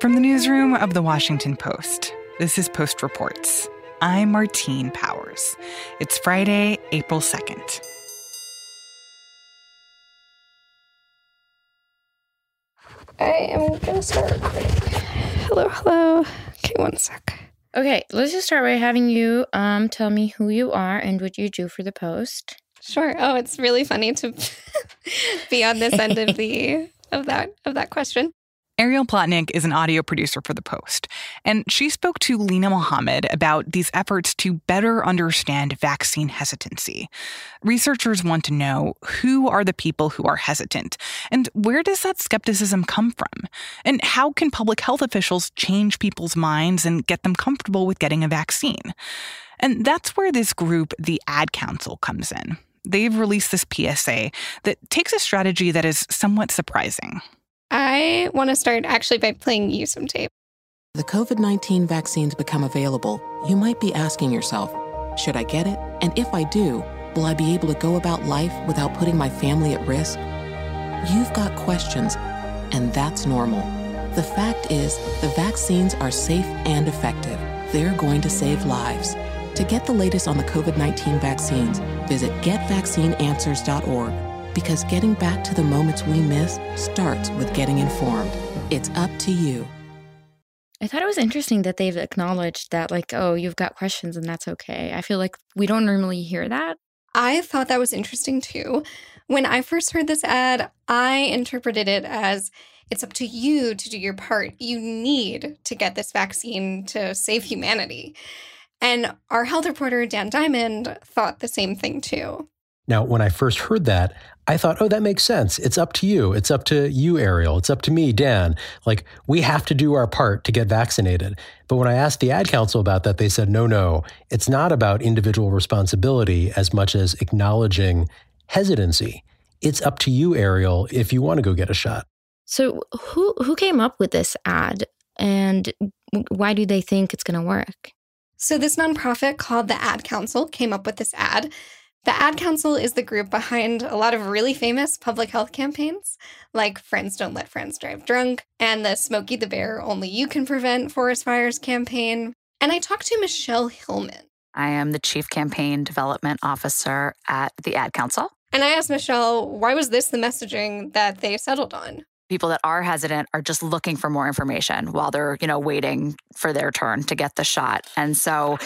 From the newsroom of the Washington Post, this is Post Reports. I'm Martine Powers. It's Friday, April 2nd. I am gonna start recording. Hello, hello. Okay, one sec. Okay, let's just start by having you um tell me who you are and what you do for the Post. Sure. Oh, it's really funny to be on this end of the of that of that question. Ariel Plotnick is an audio producer for The Post, and she spoke to Linah Mohammad about these efforts to better understand vaccine hesitancy. Researchers want to know who are the people who are hesitant, and where does that skepticism come from? And how can public health officials change people's minds and get them comfortable with getting a vaccine? And that's where this group, the Ad Council, comes in. They've released this PSA that takes a strategy that is somewhat surprising. I want to start actually by playing you some tape. The COVID 19 vaccines become available, you might be asking yourself, should I get it? And if I do, will I be able to go about life without putting my family at risk? You've got questions, and that's normal. The fact is, the vaccines are safe and effective. They're going to save lives. To get the latest on the COVID 19 vaccines, visit getvaccineanswers.org because getting back to the moments we miss starts with getting informed. It's up to you. I thought it was interesting that they've acknowledged that, like, oh, you've got questions and that's okay. I feel like we don't normally hear that. I thought that was interesting too. When I first heard this ad, I interpreted it as it's up to you to do your part. You need to get this vaccine to save humanity. And our health reporter, Dan Diamond, thought the same thing too. Now, when I first heard that, I thought, oh, that makes sense. It's up to you. It's up to you, Ariel. It's up to me, Dan. Like, we have to do our part to get vaccinated. But when I asked the ad council about that, they said, no, no, it's not about individual responsibility as much as acknowledging hesitancy. It's up to you, Ariel, if you want to go get a shot. So, who who came up with this ad, and why do they think it's going to work? So, this nonprofit called the Ad Council came up with this ad. The Ad Council is the group behind a lot of really famous public health campaigns, like Friends Don't Let Friends Drive Drunk and the Smokey the Bear Only You Can Prevent Forest Fires campaign. And I talked to Michelle Hillman. I am the Chief Campaign Development Officer at the Ad Council. And I asked Michelle, why was this the messaging that they settled on? People that are hesitant are just looking for more information while they're, you know, waiting for their turn to get the shot. And so,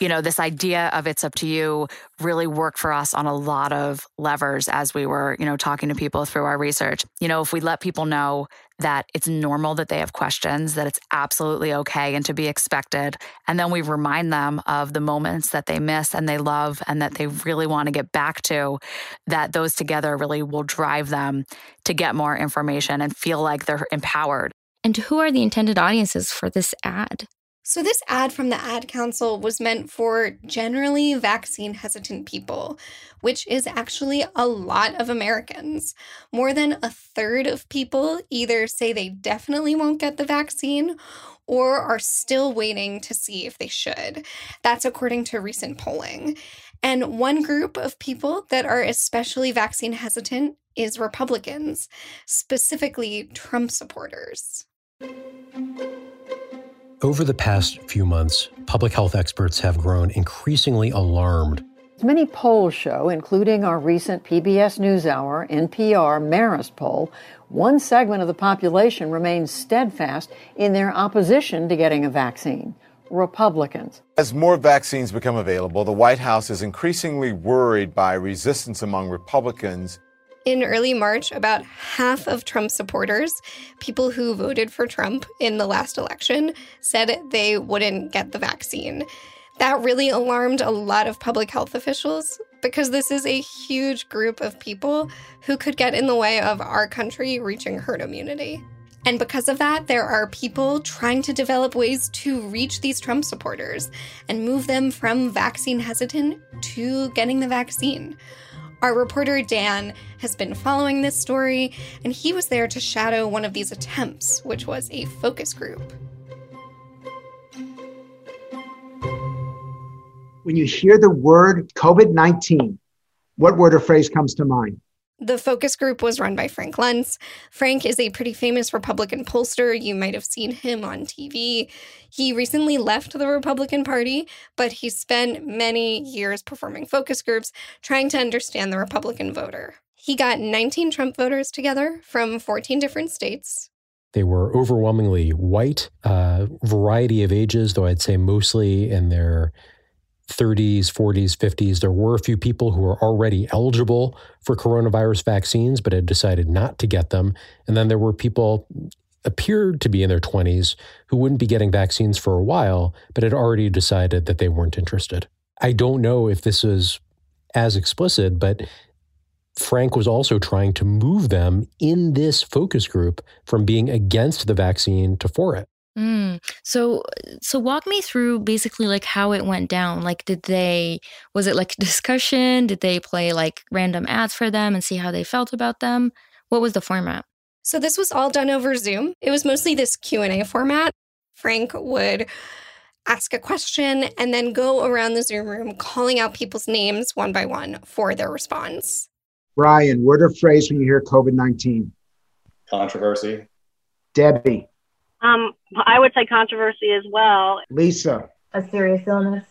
you know, this idea of it's up to you really worked for us on a lot of levers as we were, you know, talking to people through our research. You know, if we let people know that it's normal that they have questions, that it's absolutely okay and to be expected. And then we remind them of the moments that they miss and they love and that they really want to get back to, that those together really will drive them to get more information and feel like they're empowered. And who are the intended audiences for this ad? So, this ad from the Ad Council was meant for generally vaccine hesitant people, which is actually a lot of Americans. More than a third of people either say they definitely won't get the vaccine or are still waiting to see if they should. That's according to recent polling. And one group of people that are especially vaccine hesitant is Republicans, specifically Trump supporters. Over the past few months, public health experts have grown increasingly alarmed. Many polls show, including our recent PBS NewsHour NPR Marist poll, one segment of the population remains steadfast in their opposition to getting a vaccine. Republicans. As more vaccines become available, the White House is increasingly worried by resistance among Republicans in early March, about half of Trump supporters, people who voted for Trump in the last election, said they wouldn't get the vaccine. That really alarmed a lot of public health officials because this is a huge group of people who could get in the way of our country reaching herd immunity. And because of that, there are people trying to develop ways to reach these Trump supporters and move them from vaccine hesitant to getting the vaccine. Our reporter Dan has been following this story, and he was there to shadow one of these attempts, which was a focus group. When you hear the word COVID 19, what word or phrase comes to mind? The focus group was run by Frank Luntz. Frank is a pretty famous Republican pollster. You might have seen him on TV. He recently left the Republican Party, but he spent many years performing focus groups trying to understand the Republican voter. He got 19 Trump voters together from 14 different states. They were overwhelmingly white, uh, variety of ages, though I'd say mostly in their 30s, 40s, 50s. There were a few people who were already eligible for coronavirus vaccines, but had decided not to get them. And then there were people appeared to be in their 20s who wouldn't be getting vaccines for a while, but had already decided that they weren't interested. I don't know if this is as explicit, but Frank was also trying to move them in this focus group from being against the vaccine to for it. Mm. So so walk me through basically like how it went down. Like did they was it like a discussion? Did they play like random ads for them and see how they felt about them? What was the format? So this was all done over Zoom. It was mostly this Q&A format. Frank would ask a question and then go around the Zoom room calling out people's names one by one for their response. Brian, word or phrase when you hear COVID 19? Controversy. Debbie. Um, I would say controversy as well. Lisa. A serious illness.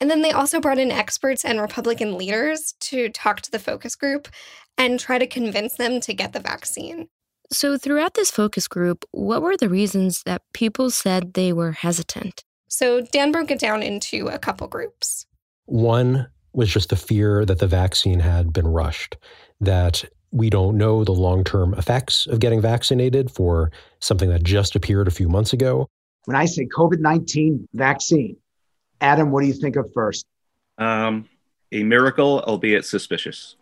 And then they also brought in experts and Republican leaders to talk to the focus group and try to convince them to get the vaccine. So, throughout this focus group, what were the reasons that people said they were hesitant? So, Dan broke it down into a couple groups. One was just the fear that the vaccine had been rushed, that we don't know the long term effects of getting vaccinated for something that just appeared a few months ago. When I say COVID 19 vaccine, Adam, what do you think of first? Um, a miracle, albeit suspicious.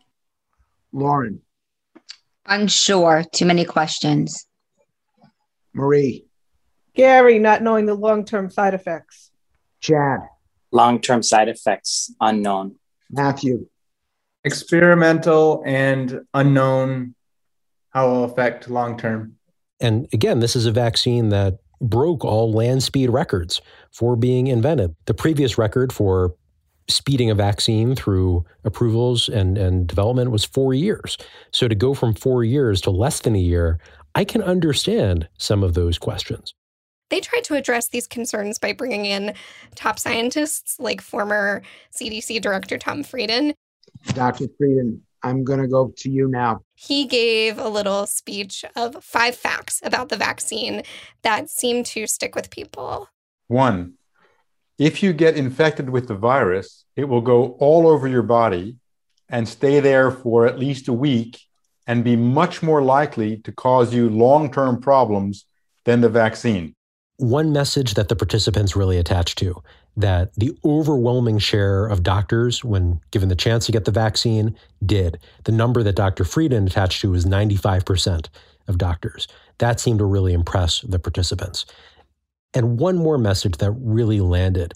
Lauren. Unsure. Too many questions. Marie. Gary, not knowing the long term side effects. Chad. Long term side effects unknown. Matthew. Experimental and unknown how it will affect long term. And again, this is a vaccine that broke all land speed records for being invented. The previous record for speeding a vaccine through approvals and, and development was four years. So to go from four years to less than a year, I can understand some of those questions. They tried to address these concerns by bringing in top scientists like former CDC Director Tom Frieden. Dr. Frieden, I'm going to go to you now. He gave a little speech of five facts about the vaccine that seem to stick with people. One, if you get infected with the virus, it will go all over your body and stay there for at least a week and be much more likely to cause you long term problems than the vaccine. One message that the participants really attached to that the overwhelming share of doctors, when given the chance to get the vaccine, did. The number that Dr. Frieden attached to was 95% of doctors. That seemed to really impress the participants. And one more message that really landed.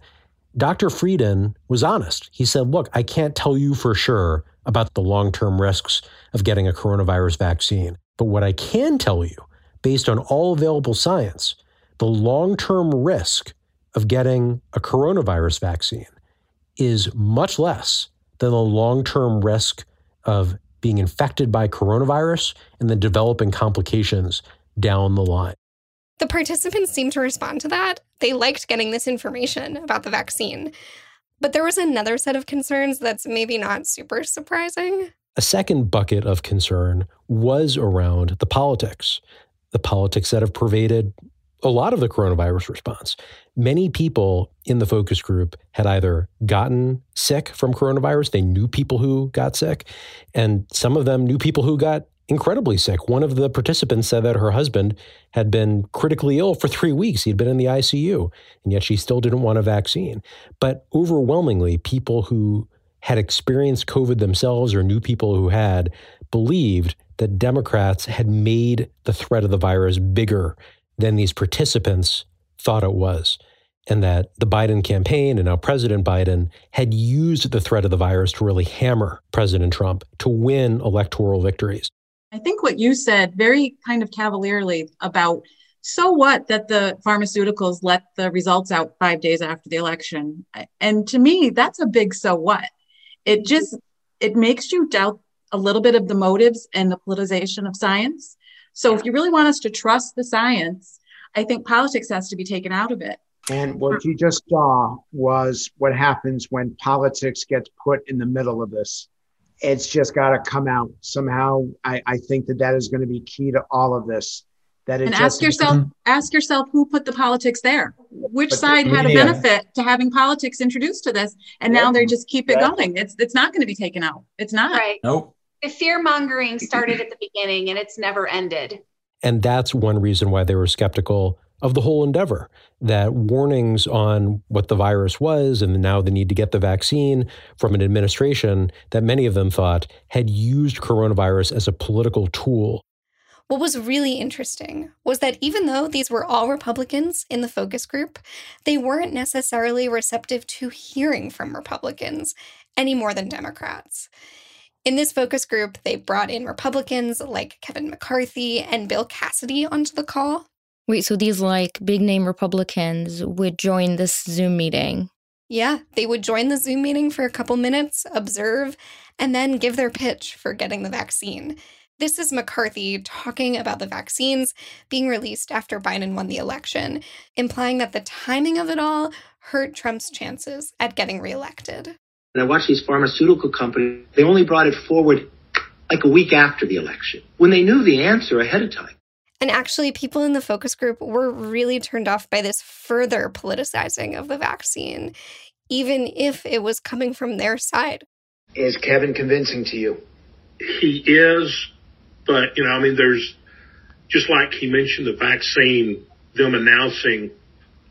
Dr. Frieden was honest. He said, Look, I can't tell you for sure about the long term risks of getting a coronavirus vaccine. But what I can tell you, based on all available science, the long term risk of getting a coronavirus vaccine is much less than the long term risk of being infected by coronavirus and then developing complications down the line. The participants seemed to respond to that. They liked getting this information about the vaccine. But there was another set of concerns that's maybe not super surprising. A second bucket of concern was around the politics, the politics that have pervaded a lot of the coronavirus response. Many people in the focus group had either gotten sick from coronavirus, they knew people who got sick, and some of them knew people who got incredibly sick. One of the participants said that her husband had been critically ill for three weeks. He'd been in the ICU, and yet she still didn't want a vaccine. But overwhelmingly, people who had experienced COVID themselves or knew people who had believed that Democrats had made the threat of the virus bigger than these participants thought it was. And that the Biden campaign and now President Biden had used the threat of the virus to really hammer President Trump to win electoral victories. I think what you said very kind of cavalierly about so what that the pharmaceuticals let the results out five days after the election. And to me, that's a big so what. It just it makes you doubt a little bit of the motives and the politicization of science. So if you really want us to trust the science, I think politics has to be taken out of it. And what you just saw was what happens when politics gets put in the middle of this. It's just got to come out somehow. I, I think that that is going to be key to all of this. That it and just, ask yourself, ask yourself who put the politics there. Which But the side had a benefit to having politics introduced to this, and now they just keep it Yeah. going. It's it's not going to be taken out. It's not. Right. Nope. The fear mongering started at the beginning and it's never ended. And that's one reason why they were skeptical of the whole endeavor that warnings on what the virus was and now the need to get the vaccine from an administration that many of them thought had used coronavirus as a political tool. What was really interesting was that even though these were all Republicans in the focus group, they weren't necessarily receptive to hearing from Republicans any more than Democrats. In this focus group, they brought in Republicans like Kevin McCarthy and Bill Cassidy onto the call. Wait, so these like big name Republicans would join this Zoom meeting. Yeah, they would join the Zoom meeting for a couple minutes, observe, and then give their pitch for getting the vaccine. This is McCarthy talking about the vaccines being released after Biden won the election, implying that the timing of it all hurt Trump's chances at getting reelected. And I watched these pharmaceutical companies, they only brought it forward like a week after the election when they knew the answer ahead of time. And actually, people in the focus group were really turned off by this further politicizing of the vaccine, even if it was coming from their side. Is Kevin convincing to you? He is, but you know, I mean, there's just like he mentioned the vaccine, them announcing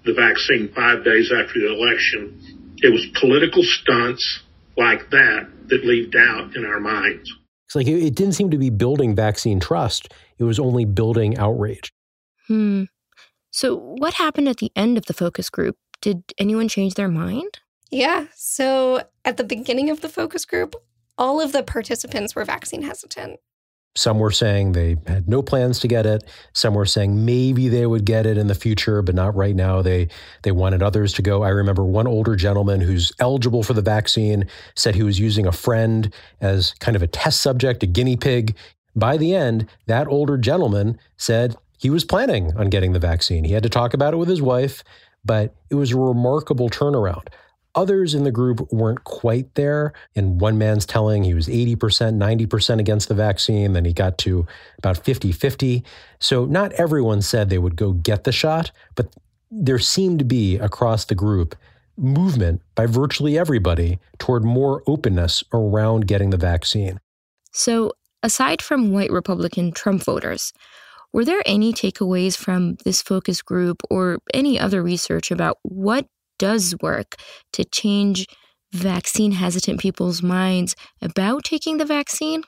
the vaccine five days after the election. It was political stunts like that that leave doubt in our minds. It's like it, it didn't seem to be building vaccine trust, it was only building outrage. Hmm. So, what happened at the end of the focus group? Did anyone change their mind? Yeah, so at the beginning of the focus group, all of the participants were vaccine hesitant. Some were saying they had no plans to get it. Some were saying maybe they would get it in the future, but not right now. They they wanted others to go. I remember one older gentleman who's eligible for the vaccine said he was using a friend as kind of a test subject, a guinea pig. By the end, that older gentleman said he was planning on getting the vaccine. He had to talk about it with his wife, but it was a remarkable turnaround. Others in the group weren't quite there. And one man's telling he was 80%, 90% against the vaccine. Then he got to about 50 50. So not everyone said they would go get the shot, but there seemed to be across the group movement by virtually everybody toward more openness around getting the vaccine. So, aside from white Republican Trump voters, were there any takeaways from this focus group or any other research about what does work to change vaccine hesitant people's minds about taking the vaccine?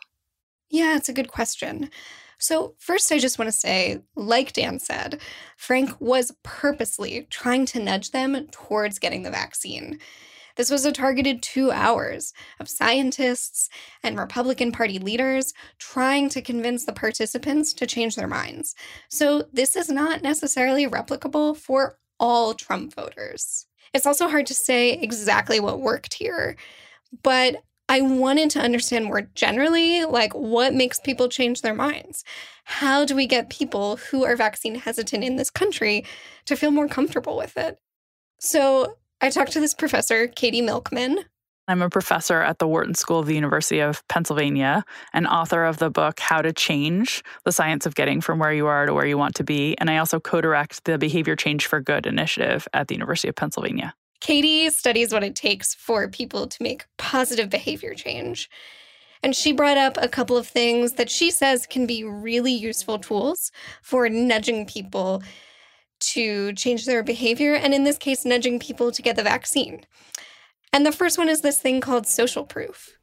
Yeah, it's a good question. So, first, I just want to say, like Dan said, Frank was purposely trying to nudge them towards getting the vaccine. This was a targeted two hours of scientists and Republican Party leaders trying to convince the participants to change their minds. So, this is not necessarily replicable for all Trump voters. It's also hard to say exactly what worked here, but I wanted to understand more generally, like what makes people change their minds? How do we get people who are vaccine hesitant in this country to feel more comfortable with it? So I talked to this professor, Katie Milkman. I'm a professor at the Wharton School of the University of Pennsylvania and author of the book How to Change the Science of Getting from Where You Are to Where You Want to Be. And I also co direct the Behavior Change for Good initiative at the University of Pennsylvania. Katie studies what it takes for people to make positive behavior change. And she brought up a couple of things that she says can be really useful tools for nudging people to change their behavior, and in this case, nudging people to get the vaccine. And the first one is this thing called social proof.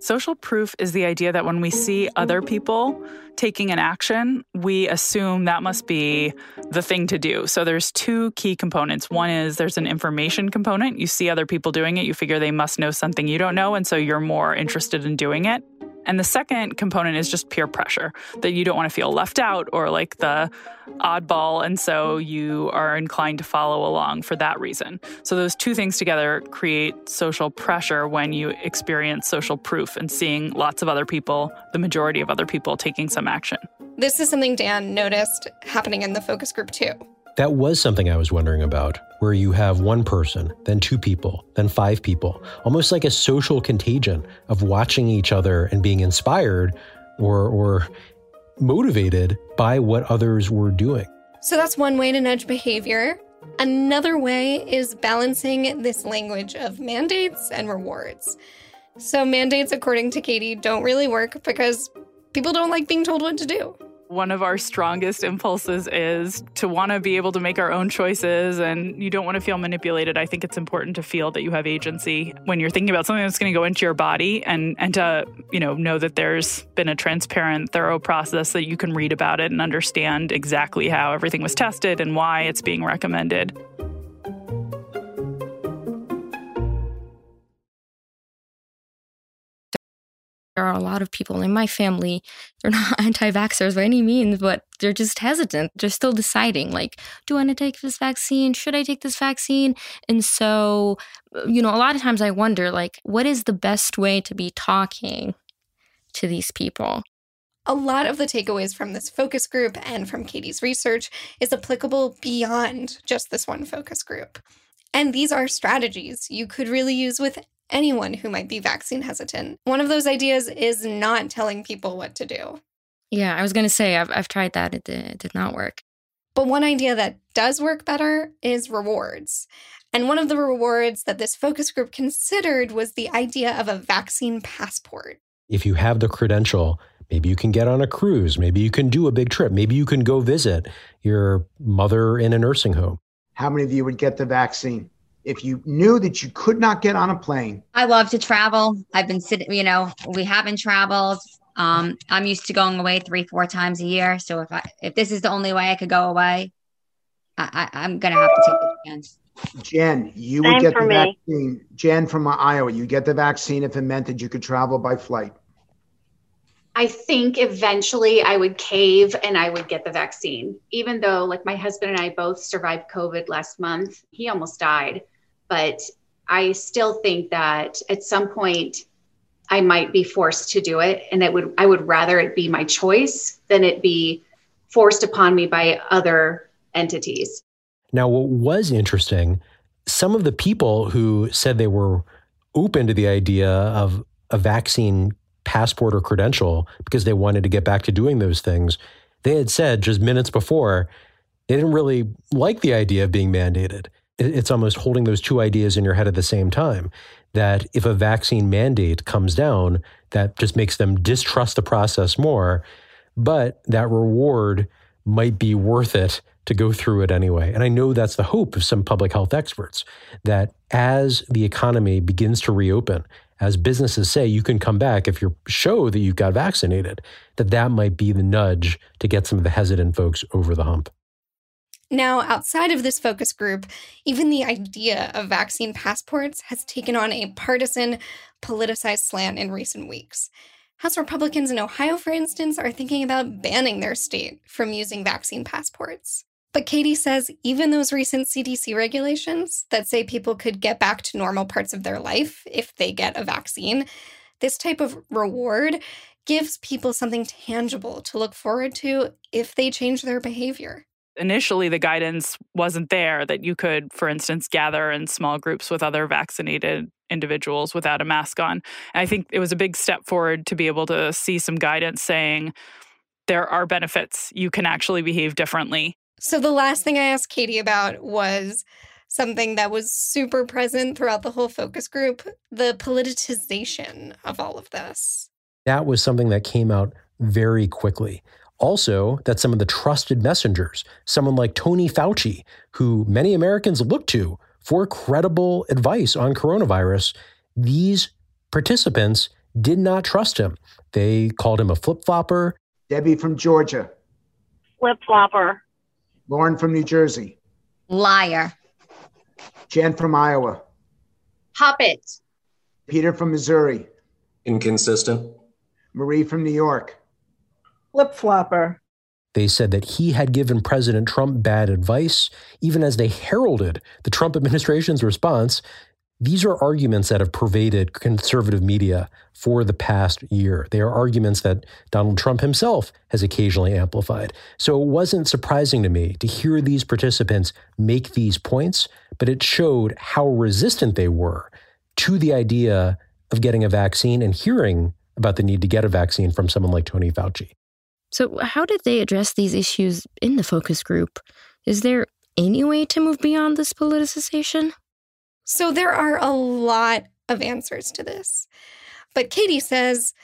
Social proof is the idea that when we see other people taking an action, we assume that must be the thing to do. So there's two key components. One is there's an information component. You see other people doing it, you figure they must know something you don't know, and so you're more interested in doing it. And the second component is just peer pressure that you don't want to feel left out or like the oddball. And so you are inclined to follow along for that reason. So those two things together create social pressure when you experience social proof and seeing lots of other people, the majority of other people taking some action. This is something Dan noticed happening in the focus group too. That was something I was wondering about, where you have one person, then two people, then five people, almost like a social contagion of watching each other and being inspired or, or motivated by what others were doing. So that's one way to nudge behavior. Another way is balancing this language of mandates and rewards. So, mandates, according to Katie, don't really work because people don't like being told what to do one of our strongest impulses is to want to be able to make our own choices and you don't want to feel manipulated. I think it's important to feel that you have agency when you're thinking about something that's going to go into your body and and to, you know, know that there's been a transparent, thorough process that you can read about it and understand exactly how everything was tested and why it's being recommended. There are a lot of people in my family. They're not anti-vaxxers by any means but they're just hesitant. They're still deciding like do i want to take this vaccine? Should i take this vaccine? And so uh, you know a lot of times i wonder like what is the best way to be talking to these people? A lot of the takeaways from this focus group and from Katie's research is applicable beyond just this one focus group. And these are strategies you could really use with anyone who might be vaccine hesitant. One of those ideas is not telling people what to do. Yeah, I was going to say, I've, I've tried that. It did, it did not work. But one idea that does work better is rewards. And one of the rewards that this focus group considered was the idea of a vaccine passport. If you have the credential, maybe you can get on a cruise, maybe you can do a big trip, maybe you can go visit your mother in a nursing home. How many of you would get the vaccine? If you knew that you could not get on a plane? I love to travel. I've been sitting, you know, we haven't traveled. Um, I'm used to going away three, four times a year. So if I if this is the only way I could go away, I, I am gonna have to take the chance. Jen, you Same would get the me. vaccine. Jen from Iowa, you get the vaccine if it meant that you could travel by flight. I think eventually I would cave and I would get the vaccine. Even though, like, my husband and I both survived COVID last month, he almost died but I still think that at some point I might be forced to do it and it would I would rather it be my choice than it be forced upon me by other entities. Now what was interesting, some of the people who said they were open to the idea of a vaccine passport or credential because they wanted to get back to doing those things, they had said just minutes before they didn't really like the idea of being mandated it's almost holding those two ideas in your head at the same time that if a vaccine mandate comes down that just makes them distrust the process more but that reward might be worth it to go through it anyway. And i know that's the hope of some public health experts that as the economy begins to reopen as businesses say you can come back if you show that you've got vaccinated that that might be the nudge to get some of the hesitant folks over the hump now, outside of this focus group, even the idea of vaccine passports has taken on a partisan, politicized slant in recent weeks. House Republicans in Ohio, for instance, are thinking about banning their state from using vaccine passports. But Katie says even those recent CDC regulations that say people could get back to normal parts of their life if they get a vaccine, this type of reward gives people something tangible to look forward to if they change their behavior initially the guidance wasn't there that you could, for instance, gather in small groups with other vaccinated individuals without a mask on. And I think it was a big step forward to be able to see some guidance saying there are benefits. You can actually behave differently. So the last thing I asked Katie about was something that was super present throughout the whole focus group the politicization of all of this. That was something that came out very quickly. Also, that some of the trusted messengers, someone like Tony Fauci, who many Americans look to for credible advice on coronavirus, these participants did not trust him. They called him a flip flopper. Debbie from Georgia. Flip flopper. Lauren from New Jersey. Liar. Jen from Iowa. Puppet. Peter from Missouri. Inconsistent. Marie from New York. Flip flopper. They said that he had given President Trump bad advice, even as they heralded the Trump administration's response. These are arguments that have pervaded conservative media for the past year. They are arguments that Donald Trump himself has occasionally amplified. So it wasn't surprising to me to hear these participants make these points, but it showed how resistant they were to the idea of getting a vaccine and hearing about the need to get a vaccine from someone like Tony Fauci. So, how did they address these issues in the focus group? Is there any way to move beyond this politicization? So, there are a lot of answers to this. But Katie says,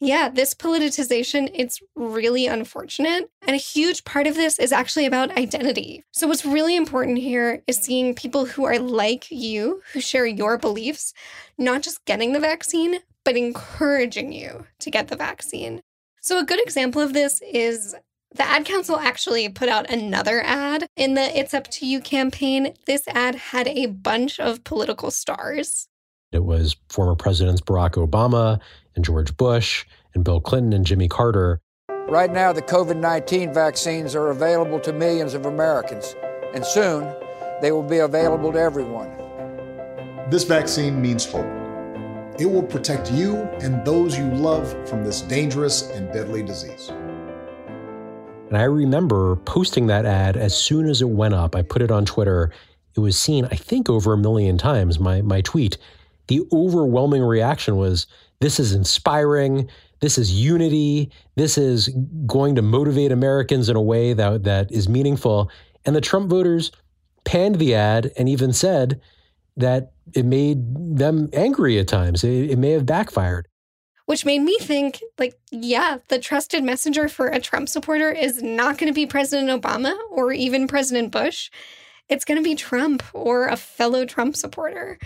yeah, this politicization, it's really unfortunate. And a huge part of this is actually about identity. So, what's really important here is seeing people who are like you, who share your beliefs, not just getting the vaccine, but encouraging you to get the vaccine. So, a good example of this is the ad council actually put out another ad in the It's Up to You campaign. This ad had a bunch of political stars. It was former presidents Barack Obama and George Bush and Bill Clinton and Jimmy Carter. Right now, the COVID 19 vaccines are available to millions of Americans, and soon they will be available to everyone. This vaccine means hope. It will protect you and those you love from this dangerous and deadly disease. And I remember posting that ad as soon as it went up. I put it on Twitter. It was seen, I think, over a million times, my, my tweet. The overwhelming reaction was this is inspiring. This is unity. This is going to motivate Americans in a way that, that is meaningful. And the Trump voters panned the ad and even said, that it made them angry at times. It, it may have backfired. Which made me think, like, yeah, the trusted messenger for a Trump supporter is not going to be President Obama or even President Bush. It's going to be Trump or a fellow Trump supporter.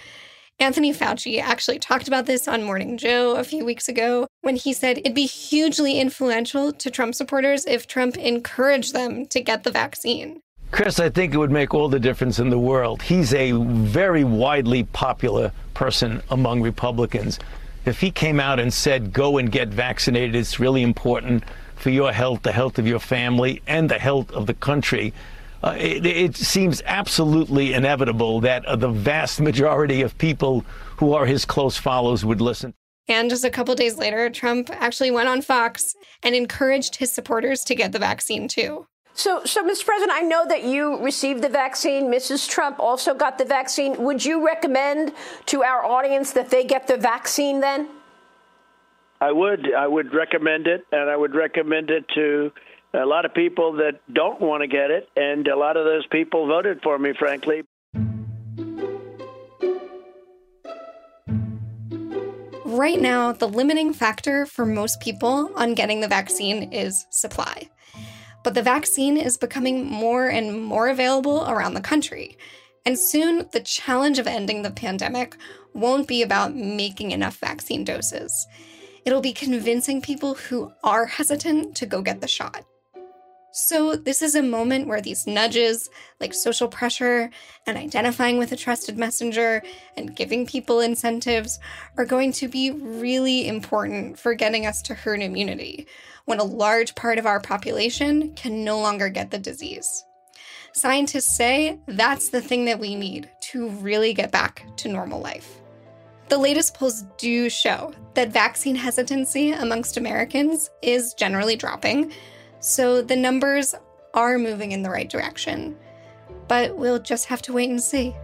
Anthony Fauci actually talked about this on Morning Joe a few weeks ago when he said it'd be hugely influential to Trump supporters if Trump encouraged them to get the vaccine. Chris, I think it would make all the difference in the world. He's a very widely popular person among Republicans. If he came out and said, go and get vaccinated, it's really important for your health, the health of your family, and the health of the country, uh, it, it, seems absolutely inevitable that uh, the vast majority of people who are his close followers would listen. And just a couple days later, Trump actually went on Fox and encouraged his supporters to get the vaccine too. So, so, Mr. President, I know that you received the vaccine. Mrs. Trump also got the vaccine. Would you recommend to our audience that they get the vaccine then? I would. I would recommend it, and I would recommend it to a lot of people that don't want to get it, and a lot of those people voted for me, frankly. Right now, the limiting factor for most people on getting the vaccine is supply but the vaccine is becoming more and more available around the country. And soon, the challenge of ending the pandemic won't be about making enough vaccine doses. It'll be convincing people who are hesitant to go get the shot. So, this is a moment where these nudges, like social pressure and identifying with a trusted messenger and giving people incentives, are going to be really important for getting us to herd immunity when a large part of our population can no longer get the disease. Scientists say that's the thing that we need to really get back to normal life. The latest polls do show that vaccine hesitancy amongst Americans is generally dropping so the numbers are moving in the right direction, but we'll just have to wait and see.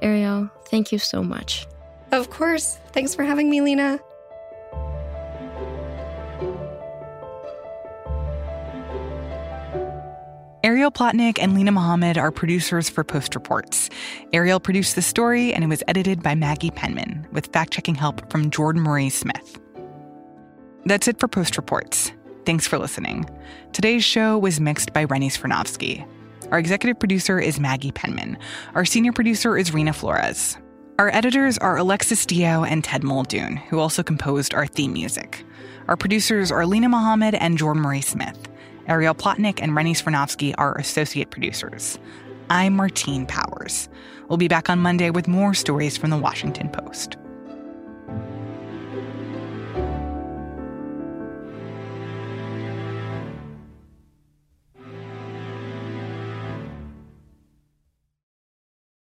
Ariel, thank you so much. Of course. Thanks for having me, Linah. Ariel Plotnick and Linah Mohammad are producers for Post Reports. Ariel produced the story and it was edited by Maggie Penman with fact checking help from Jordan Marie Smith. That's it for Post Reports. Thanks for listening. Today's show was mixed by Rennie Svirnovskiy. Our executive producer is Maggie Penman. Our senior producer is Reena Flores. Our editors are Alexis Diao and Ted Muldoon, who also composed our theme music. Our producers are Linah Mohammad and Jordan Marie Smith. Ariel Plotnick and Rennie Svirnovskiy are associate producers. I'm Martine Powers. We'll be back on Monday with more stories from the Washington Post.